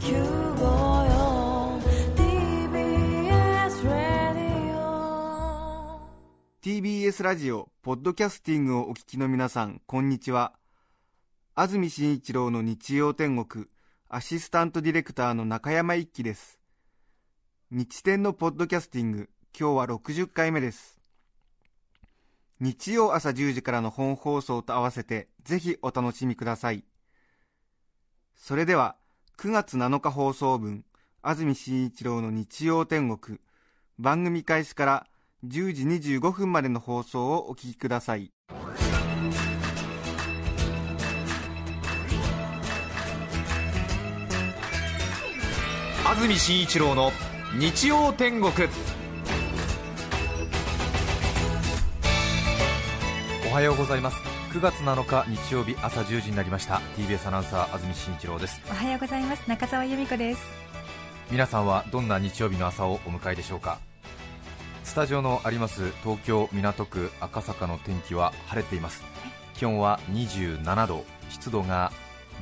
954 TBS ラディオ TBS ラジオポッドキャスティングをお聞きの皆さんこんにちは。安住紳一郎の日曜天国アシスタントディレクターの中山一輝です。日天のポッドキャスティング今日は60回目です。日曜朝10時からの本放送と合わせてぜひお楽しみください。それでは9月7日放送分安住紳一郎の日曜天国。番組開始から10時25分までの放送をお聞きください。安住紳一郎の日曜天国。おはようございます。9月7日日曜日朝10時になりました。TBS アナウンサー安住紳一郎です。おはようございます。中澤由美子です。皆さんはどんな日曜日の朝をお迎えでしょうか？スタジオのあります東京港区赤坂の天気は晴れています。気温は27度湿度が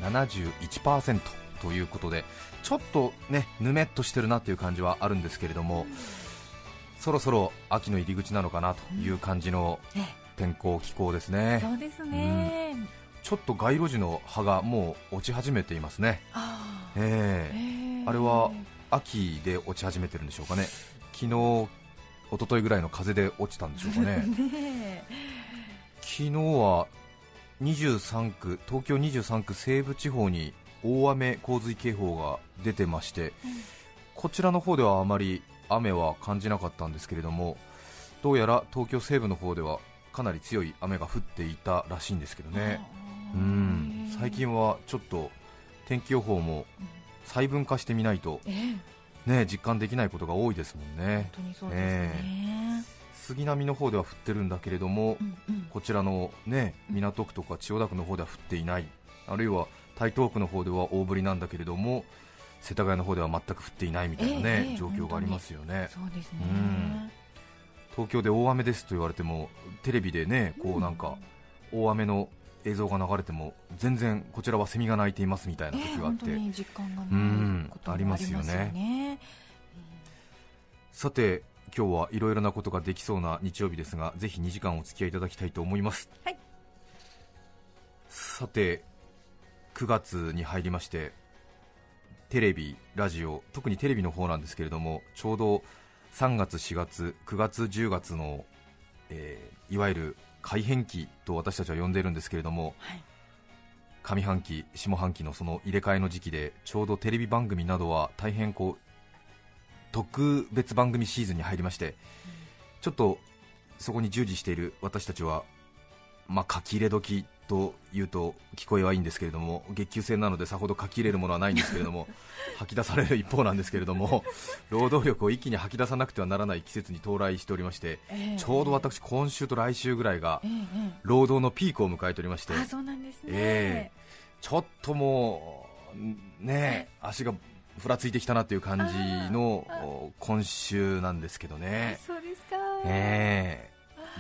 71%ということでちょっとねぬめっとしてるなという感じはあるんですけれども、そろそろ秋の入り口なのかなという感じのえ天候気候ですね、そうですね、ちょっと街路樹の葉がもう落ち始めていますね、あええ。ーえー。あれは秋で落ち始めてるんでしょうかね。昨日一昨日ぐらいの風で落ちたんでしょうかね。ね昨日は23区東京23区西部地方に大雨洪水警報が出てまして、こちらの方ではあまり雨は感じなかったんですけれどもどうやら東京西部の方ではかなり強い雨が降っていたらしいんですけどね。うん。最近はちょっと天気予報も細分化してみないと、えーね、実感できないことが多いですもんね。本当にそうですね、杉並の方では降ってるんだけれども、うんうん。こちらのね港区とか千代田区の方では降っていない、あるいは台東区の方では大降りなんだけれども、世田谷の方では全く降っていないみたいなね、ええ状況がありますよね。そうですね、うん東京で大雨ですと言われても、テレビでねこうなんか大雨の映像が流れても、全然こちらはセミが鳴いていますみたいなえー時があって、本当に実感がうんないこともありますよね。ありますよね。さて今日はいろいろなことができそうな日曜日ですがぜひ2時間お付き合いいただきたいと思います、はい。さて9月に入りましてテレビ、ラジオ特にテレビの方なんですけれどもちょうど3月、4月、9月、10月の、えーいわゆる改編期と私たちは呼んでいるんですけれども、はい。上半期、下半期のその入れ替えの時期でちょうどテレビ番組などは大変こう特別番組シーズンに入りまして、ちょっとそこに従事している私たちは、まあ、書き入れ時というと聞こえはいいんですけれども月給制なのでさほど書き入れるものはないんですけれども 吐き出される一方なんですけれども労働力を一気に吐き出さなくてはならない季節に到来しておりましてえーちょうど私、今週と来週ぐらいがえーえ労働のピークを迎えておりましてーあそうなんですね、えちょっともう、ね、足がふらついてきたなという感じのお今週なんですけどあね、そうですか、え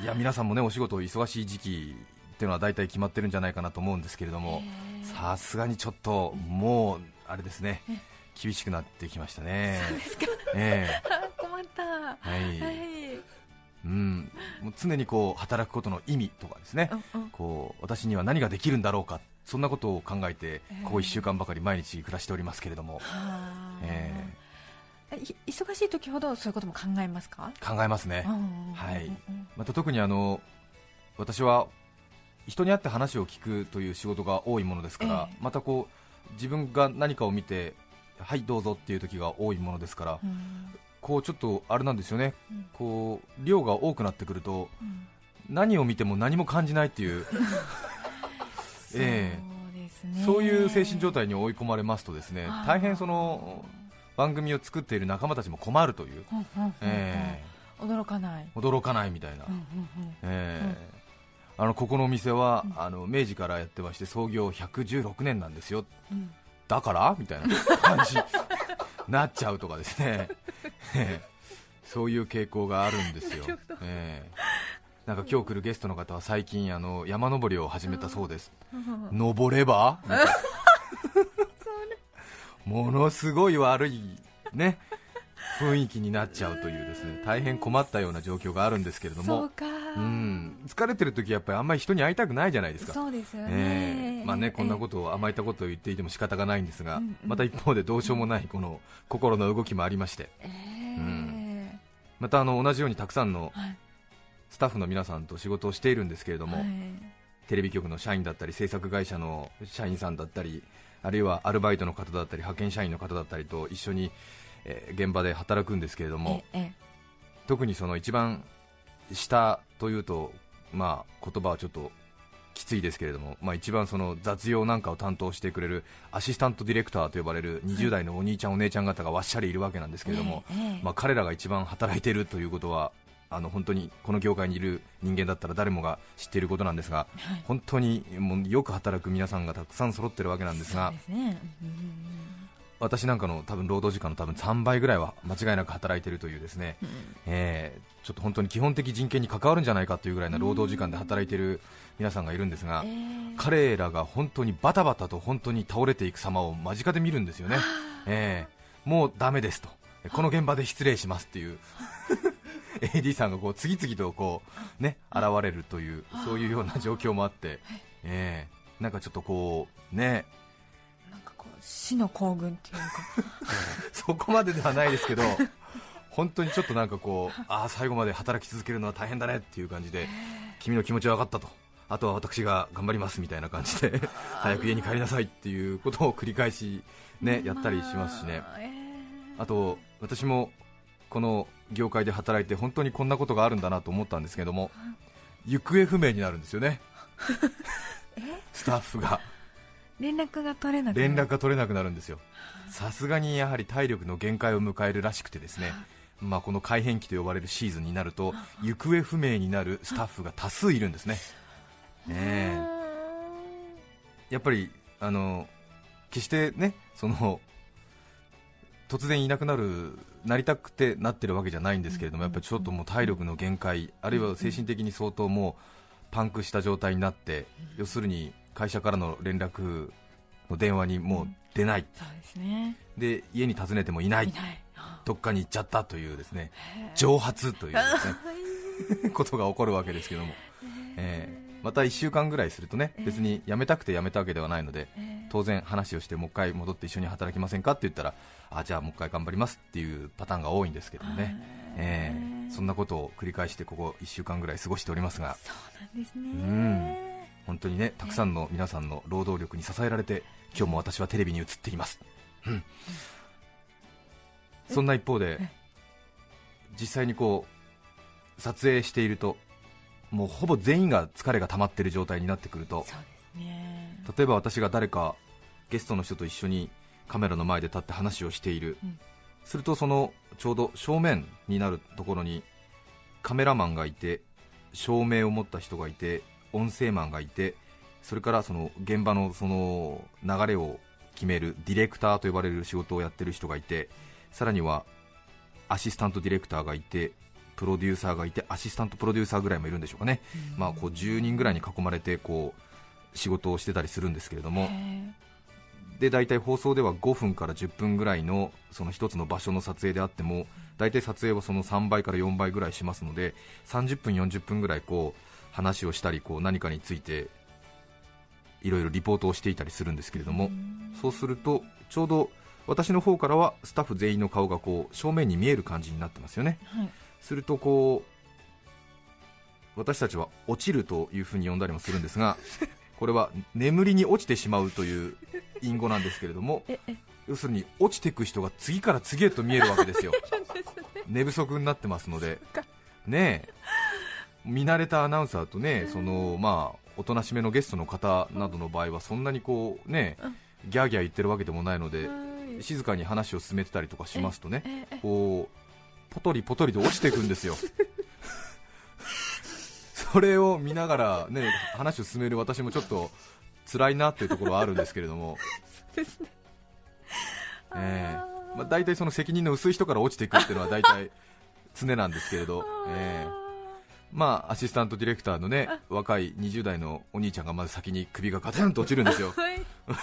え。いや皆さんもねお仕事忙しい時期っていうのは大体決まってるんじゃないかなと思うんですけれども、えー。さすがにちょっともう、あれですねえ厳しくなってきましたね。そうですか。えあ困った。はえはい。い、うん、もう常にこう働くことの意味とかですね、うんうん。こう私には何ができるんだろうか、そんなことを考えてええ、ここ1週間ばかり毎日暮らしておりますけれども、はあ。ええ。い忙しい時ほどそういうことも考えますか、考えますね、うん。はい。また特にあの私は人に会って話を聞くという仕事が多いものですから、ええ。またこう自分が何かを見て、はい、どうぞっていう時が多いものですから、うん。こうちょっとあれなんですよね、うん。こう量が多くなってくると、うん。何を見ても何も感じないっていう。ええ。そういう精神状態に追い込まれますとですね大変その番組を作っている仲間たちも困るという、驚かない、ー驚かないみたいな、えーあのここのお店は、うんあの明治からやってまして創業116年なんですよ。うんだから？みたいな感じなっちゃうとかですね、え ーそういう傾向があるんですよ、えーなんか今日来るゲストの方は最近あの山登りを始めたそうです、登れば？みたいな。ものすごい悪いね雰囲気になっちゃうというですね大変困ったような状況があるんですけれども。疲れてる時やっぱりあんまり人に会いたくないじゃないですか。そうですよね、ええ。まあね、こんなことを甘えたことを言っていても仕方がないんですが、また一方でどうしようもないこの心の動きもありまして。またあの同じようにたくさんのはい。スタッフの皆さんと仕事をしているんですけれども、はい。テレビ局の社員だったり制作会社の社員さんだったりあるいはアルバイトの方だったり派遣社員の方だったりと一緒に、えー現場で働くんですけれどもええ特にその一番下というと、まあ、言葉はちょっときついですけれども、まあ、一番その雑用なんかを担当してくれるアシスタントディレクターと呼ばれる20代のお兄ちゃん、お姉ちゃん方がわっしゃりいるわけなんですけれども、まあ、彼らが一番働いているということはあの本当にこの業界にいる人間だったら誰もが知っていることなんですが、はい。本当にもうよく働く皆さんがたくさん揃ってるわけなんですが私なんかの多分労働時間の多分3倍ぐらいは間違いなく働いているというですね、うん。うんえーちょっと本当に基本的人権に関わるんじゃないかというぐらいな労働時間で働いている皆さんがいるんですが、ええ彼らが本当にバタバタと本当に倒れていく様を間近で見るんですよね、えーもうダメですと、この現場で失礼しますっていう。AD さんがこう次々とこう、ね、現れるというそういうような状況もあって、えーなんかちょっとこうね死の行軍っていうか。そこまでではないですけど、本当にちょっとなんかこう、ああ、最後まで働き続けるのは大変だねっていう感じで、君の気持ちは分かったと、あとは私が頑張りますみたいな感じで、早く家に帰りなさいっていうことを繰り返し、ね、やったりしますしね、あと私もこの業界で働いて、本当にこんなことがあるんだなと思ったんですけども、行方不明になるんですよね、スタッフが。連絡が取れなくなる。連絡が取れなくなるんですよ、さすがにやはり体力の限界を迎えるらしくて、ですね、まあ、この改変期と呼ばれるシーズンになると、行方不明になるスタッフが多数いるんですね、ねえ。やっぱりあの決してねその突然いなくなる、なりたくてなってるわけじゃないんですけれども、やっぱりちょっともう体力の限界、あるいは精神的に相当もうパンクした状態になって、要するに会社からの連絡の電話にもう出ない、そうですね。で家に訪ねてもいない。い、ない。あどっかに行っちゃったというですね。蒸発というですね。ことが起こるわけですけども、え。ーまた1週間ぐらいするとねええ。別に辞めたくて辞めたわけではないので、ええ。当然話をしてもう一回戻って一緒に働きませんかって言ったらあじゃあもう一回頑張りますっていうパターンが多いんですけどもね、え。ーそんなことを繰り返してここ1週間ぐらい過ごしておりますが。そうなんですね。うん本当にねたくさんの皆さんの労働力に支えられて今日も私はテレビに映っています、うん。そんな一方でえ？実際にこう撮影しているともうほぼ全員が疲れが溜まっている状態になってくるとね。例えば私が誰かゲストの人と一緒にカメラの前で立って話をしている、うん。するとそのちょうど正面になるところにカメラマンがいて照明を持った人がいて音声マンがいてそれからその現場のその流れを決めるディレクターと呼ばれる仕事をやってる人がいてさらにはアシスタントディレクターがいてプロデューサーがいてアシスタントプロデューサーぐらいもいるんでしょうかね、まあ、こう10人ぐらいに囲まれてこう仕事をしてたりするんですけれども、へで大体放送では5分から10分ぐらいのその一つの場所の撮影であっても大体撮影はその3倍から4倍ぐらいしますので30分、40分ぐらいこう話をしたりこう何かについていろいろリポートをしていたりするんですけれどもそうするとちょうど私の方からはスタッフ全員の顔がこう正面に見える感じになってますよね。はい。するとこう私たちは落ちるというふうに呼んだりもするんですが これは眠りに落ちてしまうという隠語なんですけれどもええ。要するに落ちていく人が次から次へと見えるわけですよ。寝不足になってますので。ねえ見慣れたアナウンサーとねそのまあおとなしめのゲストの方などの場合はそんなにこうねギャーギャー言ってるわけでもないのではい。静かに話を進めてたりとかしますとねええこうポトリポトリと落ちていくんですよ。それを見ながらね話を進める私もちょっと辛いなっていうところはあるんですけれども。ええ。まあ、大体その責任の薄い人から落ちていくっていうのは大体常なんですけれど、ええまあ、アシスタントディレクターのね若い20代のお兄ちゃんがまず先に首がガタンと落ちるんですよ、はい。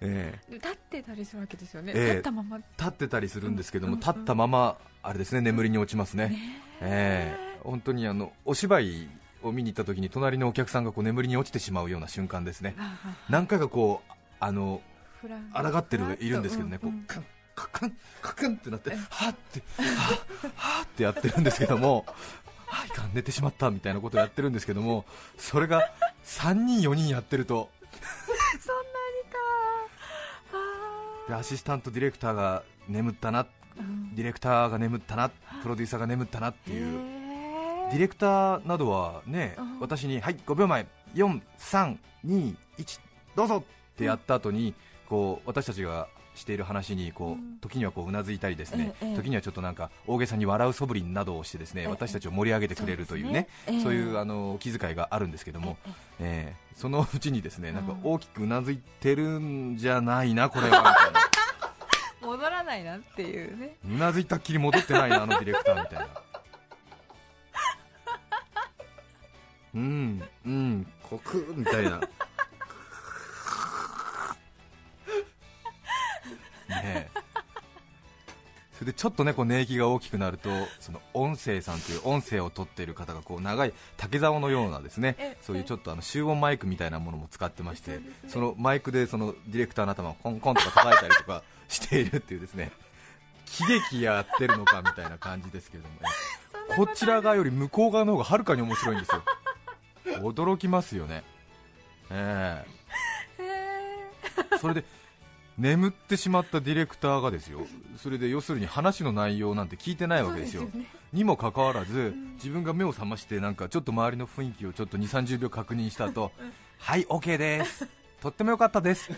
え立ってたりするわけですよね、ええ。立ったまま。立ってたりするんですけども、うん立ったままあれですね眠りに落ちますね、え。え本当にあのお芝居を見に行った時に隣のお客さんがこう眠りに落ちてしまうような瞬間ですね、何回かこうあの抗ってるいるんですけどね、こうカクンカクンってなって、はって、ははってやってるんですけども、はいかん寝てしまったみたいなことをやってるんですけども、それが3人、4人やってると、そんなにかでアシスタントディレクターが眠ったな、あーディレクターが眠ったな、プロデューサーが眠ったなっていう、へディレクターなどはねうん、私に、はい、5秒前、4、3、2、1、どうぞってやった後に、こう私たちがしている話にこう時にはこううなずいたりですね、ええ時にはちょっとなんか大げさに笑う素振りなどをしてですね、ええ私たちを盛り上げてくれるというね、そういうあの気遣いがあるんですけども、えええそのうちにですねなんかうん大きくうなずいてるんじゃないな、これは。戻らないなっていうねうなずいたっきり戻ってないな、あのディレクターみたいな。うん、うん、コクみたいな。でちょっとねこう寝息が大きくなるとその音声さんという音声を取っている方がこう長い竹竿のようなですねえそういうちょっとあの集音マイクみたいなものも使ってましてそのマイクでそのディレクターの頭をコンコンとか叩いたりとか しているっていうですね喜劇やってるのかみたいな感じですけれどもね。こちら側より向こう側の方がはるかに面白いんですよ。驚きますよね。ええ。それで眠ってしまったディレクターがですよそれで要するに話の内容なんて聞いてないわけですよ。ね。にもかかわらず、自分が目を覚ましてなんかちょっと周りの雰囲気をちょっと2、30秒確認した後、はい OK です。とっても良かったです。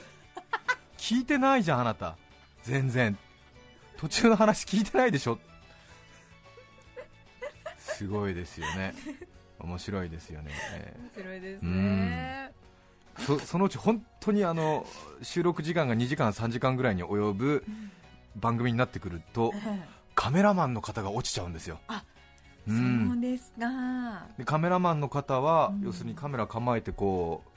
聞いてないじゃんあなた。全然。途中の話聞いてないでしょ。すごいですよね。面白いですよね、え面白いですね。ーそそのうち本当にあの収録時間が2時間3時間ぐらいに及ぶ番組になってくるとカメラマンの方が落ちちゃうんですよ。そうん。ですがでカメラマンの方は、うん。要するにカメラ構えてこう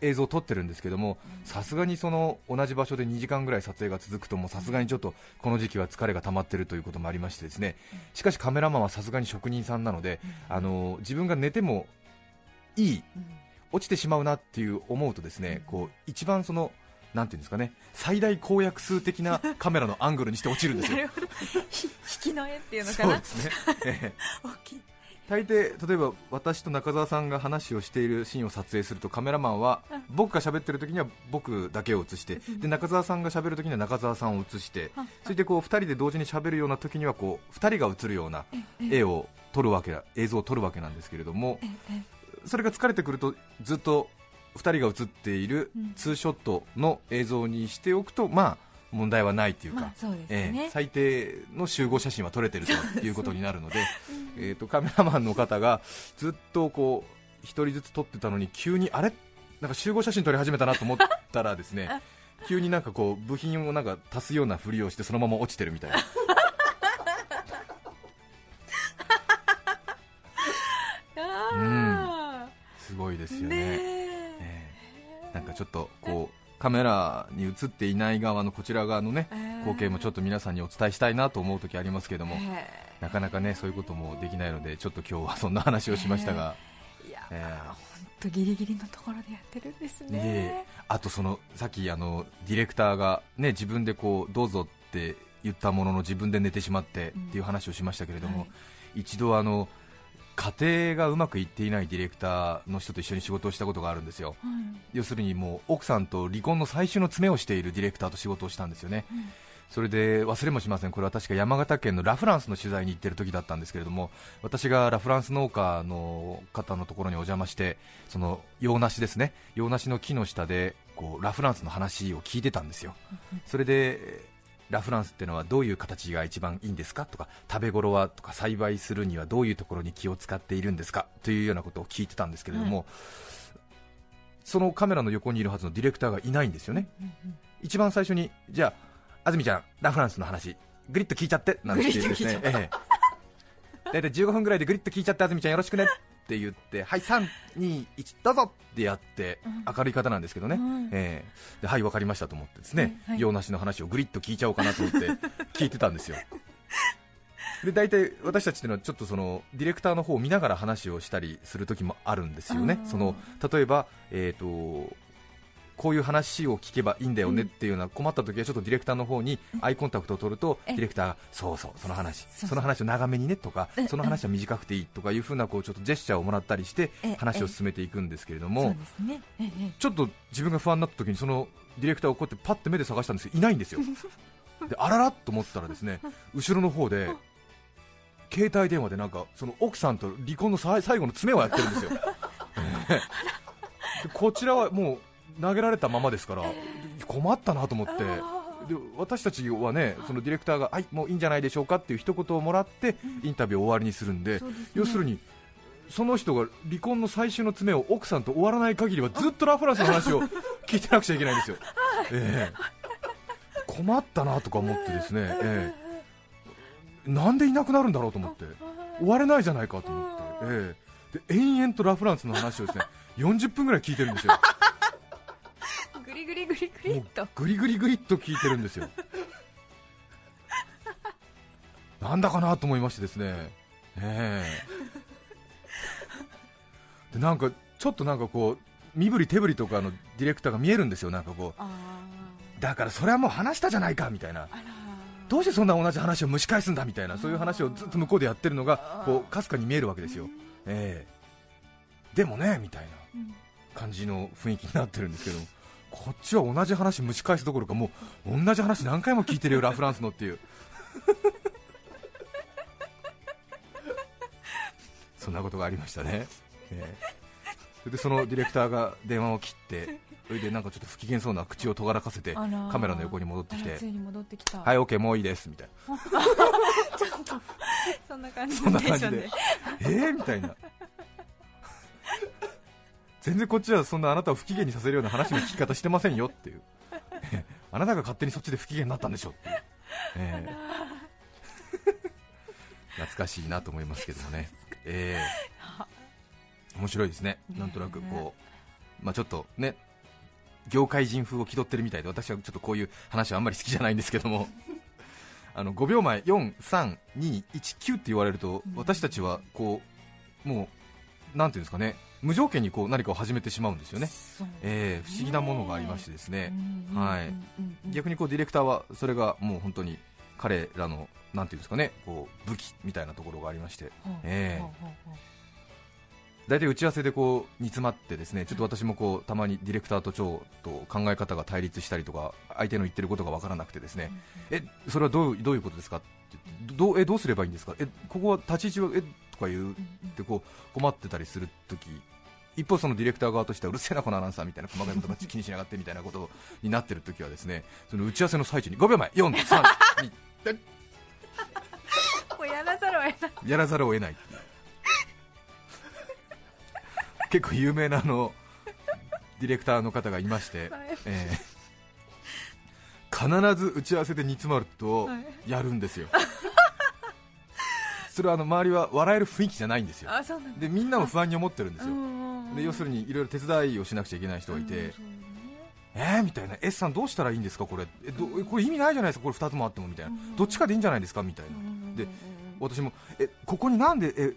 映像を撮ってるんですけどもさすがにその同じ場所で2時間ぐらい撮影が続くとさすがにちょっとこの時期は疲れが溜まってるということもありましてですね。しかしカメラマンはさすがに職人さんなのであの自分が寝てもいいうん落ちてしまうなっていう思うとですねこう一番そのなんていうんですかね最大公約数的な カメラのアングルにして落ちるんですよ。引きの絵っていうのかな。そうですね、ええ。大きい。大抵例えば私と中澤さんが話をしているシーンを撮影するとカメラマンはうん。僕が喋ってる時には僕だけを映してで中澤さんが喋る時には中澤さんを映してあそれでこう2人で同時に喋るような時にはこう2人が映るようなええ絵を撮るわけ映像を撮るわけなんですけれどもええそれが疲れてくるとずっと2人が映っているうん。ツーショットの映像にしておくとまあ問題はないっていうか、まあそうですええね最低の集合写真は撮れてるということになるので、えー、とカメラマンの方がずっとこう1人ずつ撮ってたのに急にあれ？なんか集合写真撮り始めたなと思ったらですね 急になんかこう部品をなんか足すようなふりをしてそのまま落ちてるみたいなカメラに映っていない側のこちら側のね光景もちょっと皆さんにお伝えしたいなと思う時ありますけども、えなかなかねそういうこともできないのでちょっと今日はそんな話をしましたが、えいやええ本当ギリギリのところでやってるんですね。あとそのさっきあのディレクターが、ね、自分でこうどうぞって言ったものの自分で寝てしまってっていう話をしましたけれども、はい。一度あの家庭がうまくいっていないディレクターの人と一緒に仕事をしたことがあるんですよ。うん要するにもう奥さんと離婚の最終の詰めをしているディレクターと仕事をしたんですよね、うん。それで忘れもしません、これは確か山形県のラ・フランスの取材に行っている時だったんですけれども私がラ・フランス農家の方のところにお邪魔してその洋梨ですね。洋梨の木の下でこうラ・フランスの話を聞いてたんですよ、それでラ・フランスっていうのはどういう形が一番いいんですかとか食べ頃はとか栽培するにはどういうところに気を使っているんですかというようなことを聞いてたんですけれども、そのカメラの横にいるはずのディレクターがいないんですよね。一番最初に、じゃあ、安住ちゃん、ラ・フランスの話、グリッと聞いちゃってなんて言ってですね、ええ。大体15分ぐらいでグリッと聞いちゃって、安住ちゃんよろしくねって言ってはい321どうぞ。ってやってうん。明るい方なんですけどね、うん。えーではい分かりましたと思ってですね、はい。はい洋梨の話をグリッと聞いちゃおうかなと思って 聞いてたんですよ。で大体私たちっていうのはちょっとそのディレクターの方を見ながら話をしたりする時もあるんですよね。その例えば、えー、とこういう話を聞けばいいんだよねっていうような困った時はちょっとディレクターの方にアイコンタクトを取るとえディレクターがそうそうその話。その話を長めにねとかう。んその話は短くていいとかいうふうなこうちょっとジェスチャーをもらったりしてえ話を進めていくんですけれどもちょっと自分が不安になった時にそのディレクターをこうやってパッて目で探したんですけどいないんですよ。であららっと思ったらですね後ろの方で携帯電話でなんかその奥さんと離婚のさ最後の詰めをやってるんですよ。でこちらはもう投げられたままですから困ったなと思って。で私たちはねそのディレクターがはいもういいんじゃないでしょうかっていう一言をもらってインタビューを終わりにするんでですね。要するにその人が離婚の最終の詰めを奥さんと終わらない限りはずっとラフランスの話を 聞いてなくちゃいけないんですよ、ええ。困ったなとか思ってですね、ええ。なんでいなくなるんだろうと思って終われないじゃないかと思って、ええ。で延々とラフランスの話をですね40分ぐらい聞いてるんですよ。グリグリグリグリっと。グリっと聞いてるんですよ。なんだかなと思いましてですね。ええ。でなんかちょっとなんかこう身振り手振りとかのディレクターが見えるんですよ。なんかこうあだからそれはもう話したじゃないかみたいな。どうしてそんな同じ話を蒸し返すんだみたいなそういう話をずっと向こうでやってるのがこうかすかに見えるわけですよ。ええ。でもねみたいなうん。感じの雰囲気になってるんですけどこっちは同じ話蒸し返すどころかもう同じ話何回も聞いてるよラ・フランスのっていう。そんなことがありましたね、ええ。それでそのディレクターが電話を切ってそれでなんかちょっと不機嫌そうな口を尖らかせてカメラの横に戻ってきてあらついに戻ってきた。はい OK もういいですみたいな。そんな感じそんのな感じで。えー、みたいな全然こっちはそんなあなたを不機嫌にさせるような話の聞き方してませんよっていう。え あなたが勝手にそっちで不機嫌になったんでしょっていう、えー 懐かしいなと思いますけどもね、えー面白いですね、なんとなくこう、まあ、ちょっとね業界人風を気取ってるみたいで私はちょっとこういう話はあんまり好きじゃないんですけども。あの5秒前43219って言われると私たちはこうもうなんていうんですかね無条件にこう何かを始めてしまうんですよね、そうえー不思議なものがありましてですね、うんはい。逆にこうディレクターはそれがもう本当に彼らのなんていうんですかね。こう武器みたいなところがありまして。ええほうほうほう。大体打ち合わせでこう煮詰まってですね。ちょっと私もこうたまにディレクターと長と考え方が対立したりとか相手の言ってることが分からなくてですね。えそれはどうどういうことですかって。どうえどうすればいいんですか？えここは立ち位置はえとか言うってこう困ってたりするとき一方そのディレクター側としてはうるせえなこのアナウンサーみたいな細かいことばっちり気にしながってみたいなことになってるときはですねその打ち合わせの最中に5秒前4 3 2もうやらざるを得ない。やらざるを得ない。結構有名なあのディレクターの方がいまして、はい。えー必ず打ち合わせで煮詰まるとはい。やるんですよ、それはあの周りは笑える雰囲気じゃないんですよ。でみんなも不安に思ってるんですよ。で要するるにいろいろ手伝いをしなくちゃいけない人がいて、えーみたいな。S さんどうしたらいいんですか？これ。えどこれ意味ないじゃないですか？これ2つもあってもみたいな。どっちかでいいんじゃないですか？みたいな。で私もえここになんでえ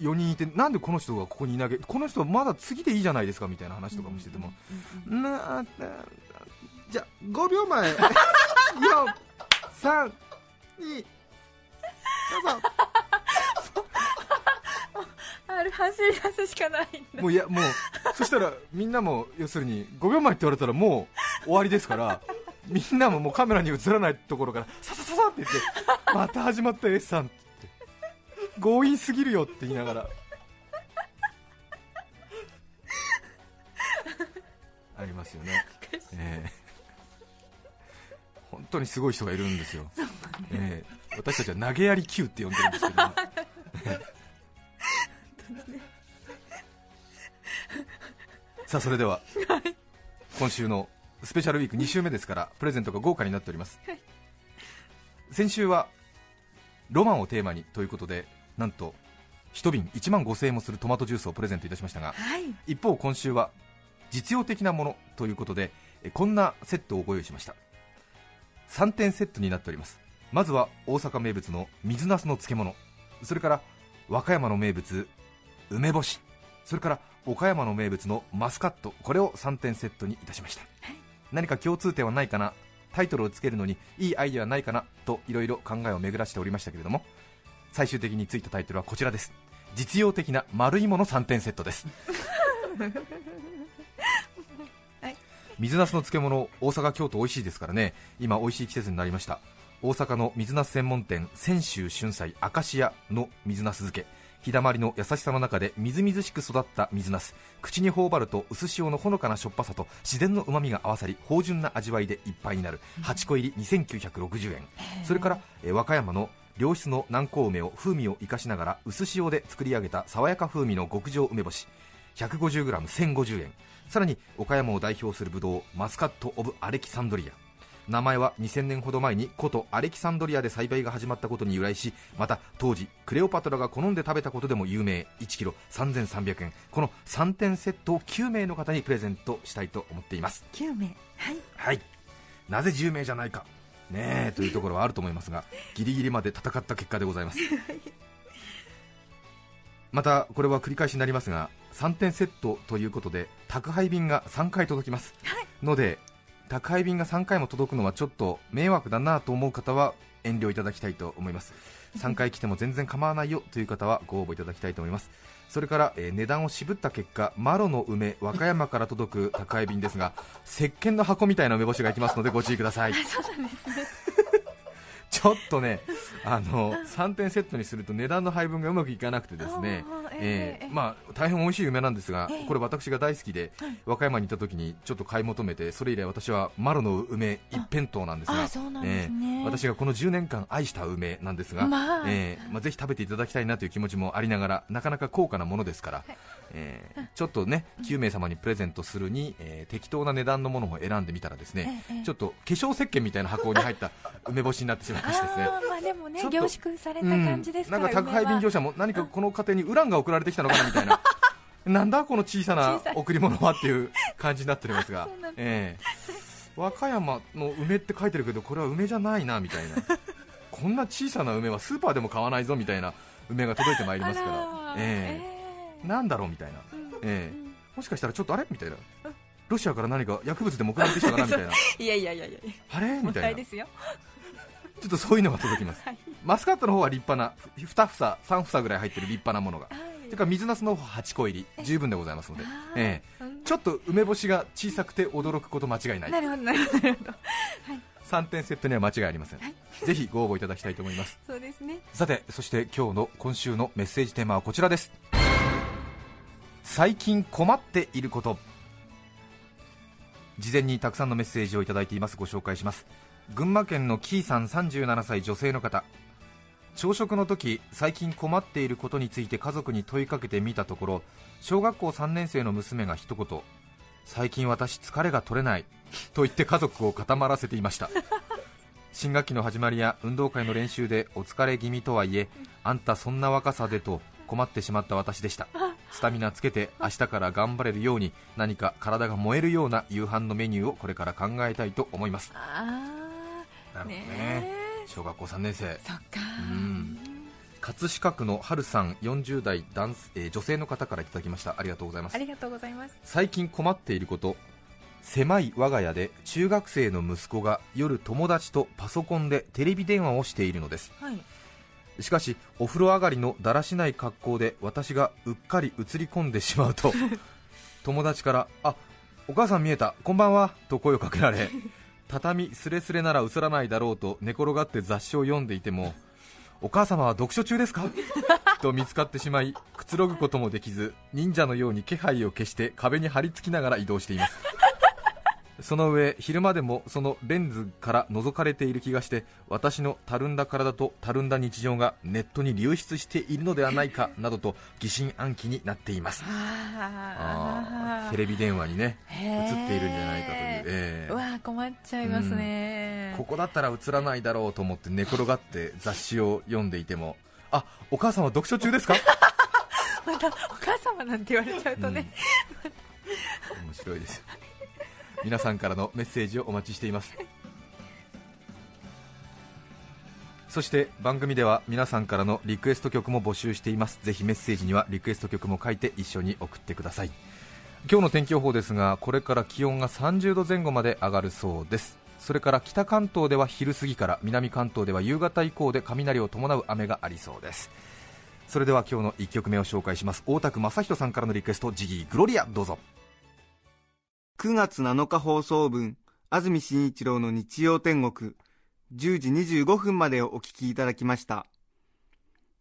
4人いてなんでこの人がここにいなきゃこの人はまだ次でいいじゃないですか？みたいな話とかもしてても、なあじゃあ5秒前。4 3 2どうぞある走り出すしかないんだ。もういやもうそしたらみんなも要するに5秒前って言われたらもう終わりですからみんなももうカメラに映らないところからささささって言ってまた始まった S さんって。言って強引すぎるよって言いながら。ありますよね、ええ。本当にすごい人がいるんですよ、ええ。私たちは投げやり Q って呼んでるんですけど、さあそれでは、今週のスペシャルウィーク2週目ですからプレゼントが豪華になっております、先週はロマンをテーマにということでなんと1瓶1万5000円もするトマトジュースをプレゼントいたしましたがはい。一方今週は実用的なものということでえこんなセットをご用意しました。3点セットになっております。まずは大阪名物の水なすの漬物。それから和歌山の名物梅干しそれから岡山の名物のマスカットこれを3点セットにいたしました、何か共通点はないかな？タイトルをつけるのにいいアイデアはないかな？といろいろ考えを巡らしておりましたけれども最終的についたタイトルはこちらです。実用的な丸いもの3点セットです。水なすの漬物大阪京都美味しいですからね。今美味しい季節になりました。大阪の水なす専門店泉州春菜明石屋の水なす漬け日だまりの優しさの中でみずみずしく育った水なす。口に頬張ると薄塩のほのかなしょっぱさと自然のうまみが合わさり芳醇な味わいでいっぱいになる。8個入り2960円。それからえ和歌山の良質の南高梅を風味を生かしながら薄塩で作り上げた爽やか風味の極上梅干し。150g1050 円。さらに岡山を代表するブドウマスカット・オブ・アレキサンドリア。名前は2000年ほど前に古都アレキサンドリアで栽培が始まったことに由来しまた当時クレオパトラが好んで食べたことでも有名。1kg3300 円。この3点セットを9名の方にプレゼントしたいと思っています。9名。はい。はい。なぜ10名じゃないか。ねえというところはあると思いますが ギリギリまで戦った結果でございます。またこれは繰り返しになりますが3点セットということで宅配便が3回届きます、ので宅配便が3回も届くのはちょっと迷惑だなと思う方は遠慮いただきたいと思います。3回来ても全然構わないよという方はご応募いただきたいと思います。それから、えー値段を渋った結果マロの梅和歌山から届く宅配便ですが石鹸の箱みたいな梅干しがいきますのでご注意ください。ちょっとねあの3点セットにすると値段の配分がうまくいかなくてですねあー、えええー。まあ、大変美味しい梅なんですが、ええこれ私が大好きで、和歌山に行った時にちょっと買い求めてそれ以来私はマロの梅一辺倒なんですがえー私がこの10年間愛した梅なんですが、まあ。えーまあ、ぜひ食べていただきたいなという気持ちもありながらなかなか高価なものですから、えーちょっとね9名様にプレゼントするに、えー適当な値段のものを選んでみたらですね、ええちょっと化粧石鹸みたいな箱に入った梅干しになってしまいましてですねまあでもね凝縮された感じですうん、なんか宅配便業者も何かこの家庭にウランが送られてきたのかなみたいな。なんだこの小さな贈り物はっていう感じになっておりますが。ええ。和歌山の梅って書いてるけどこれは梅じゃないなみたいな。こんな小さな梅はスーパーでも買わないぞみたいな梅が届いてまいりますから。あらええ。なんだろうみたいな、ええ。もしかしたらちょっとあれ？みたいな。ロシアから何か薬物でも送られてきたかなみたいな。いやいやいやいや。あれ？もみたいなちょっとそういうのが届きます。はい。マスカットの方は立派な2房3房ぐらい入ってる立派なものが。それから水なすの方8個入り十分でございますので、ええうんちょっと梅干しが小さくて驚くこと間違いない。なるほどなるほど。なるほど3点セットには間違いありません、ぜひご応募いただきたいと思います。そうですね。さてそして今日の今週のメッセージテーマはこちらです。最近困っていること。事前にたくさんのメッセージをいただいています。ご紹介します群馬県のキーさん37歳女性の方。朝食の時最近困っていることについて家族に問いかけてみたところ小学校3年生の娘が一言最近私疲れが取れないと言って家族を固まらせていました。新学期の始まりや運動会の練習でお疲れ気味とはいえあんたそんな若さでと困ってしまった私でした。スタミナつけて明日から頑張れるように何か体が燃えるような夕飯のメニューをこれから考えたいと思います。あなるほどね。ね小学校3年生。あそっか。うん。葛飾区の春さん40代男性、えー女性の方からいただきました。ありがとうございます。ありがとうございます。最近困っていること。狭い我が家で中学生の息子が夜友達とパソコンでテレビ電話をしているのです。はい。しかしお風呂上がりのだらしない格好で私がうっかり映り込んでしまうと 友達から「あお母さん見えたこんばんは」と声をかけられ畳すれすれなら映らないだろうと寝転がって雑誌を読んでいてもお母様は読書中ですか？と見つかってしまいくつろぐこともできず忍者のように気配を消して壁に張り付きながら移動していますその上昼間でもそのレンズから覗かれている気がして私のたるんだ体とたるんだ日常がネットに流出しているのではないかなどと疑心暗鬼になっています。あテレビ電話にね映映っているんじゃないかという、ええ。うわー困っちゃいますね、ここだったら映らないだろうと思って寝転がって雑誌を読んでいてもあお母さんは読書中ですか？またお母様なんて言われちゃうとね、うん。面白いです皆さんからのメッセージをお待ちしています。そして番組では皆さんからのリクエスト曲も募集しています。ぜひメッセージにはリクエスト曲も書いて一緒に送ってください。今日の天気予報ですがこれから気温が30度前後まで上がるそうです。それから北関東では昼過ぎから南関東では夕方以降で雷を伴う雨がありそうです。それでは今日の1曲目を紹介します。大田区正人さんからのリクエストジギーグロリアどうぞ。9月7日放送分安住紳一郎の日曜天国10時25分までをお聞きいただきました。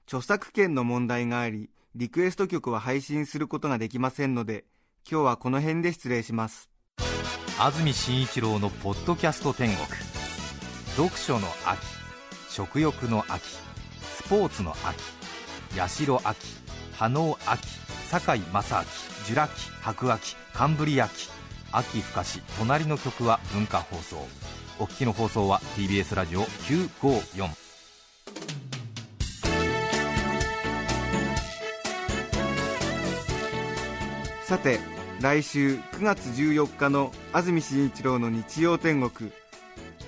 著作権の問題がありリクエスト曲は配信することができませんので今日はこの辺で失礼します。安住紳一郎のポッドキャスト天国。読書の秋食欲の秋スポーツの秋八代秋波能秋堺正明ジュラ紀白秋カンブリ秋秋深し隣の曲は文化放送。お聞きの放送は TBS ラジオ954さて来週9月14日の安住紳一郎の日曜天国。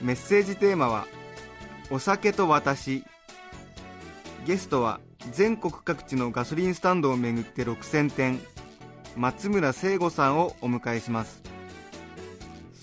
メッセージテーマは「お酒と私」ゲストは全国各地のガソリンスタンドを巡って6000店松村聖吾さんをお迎えします。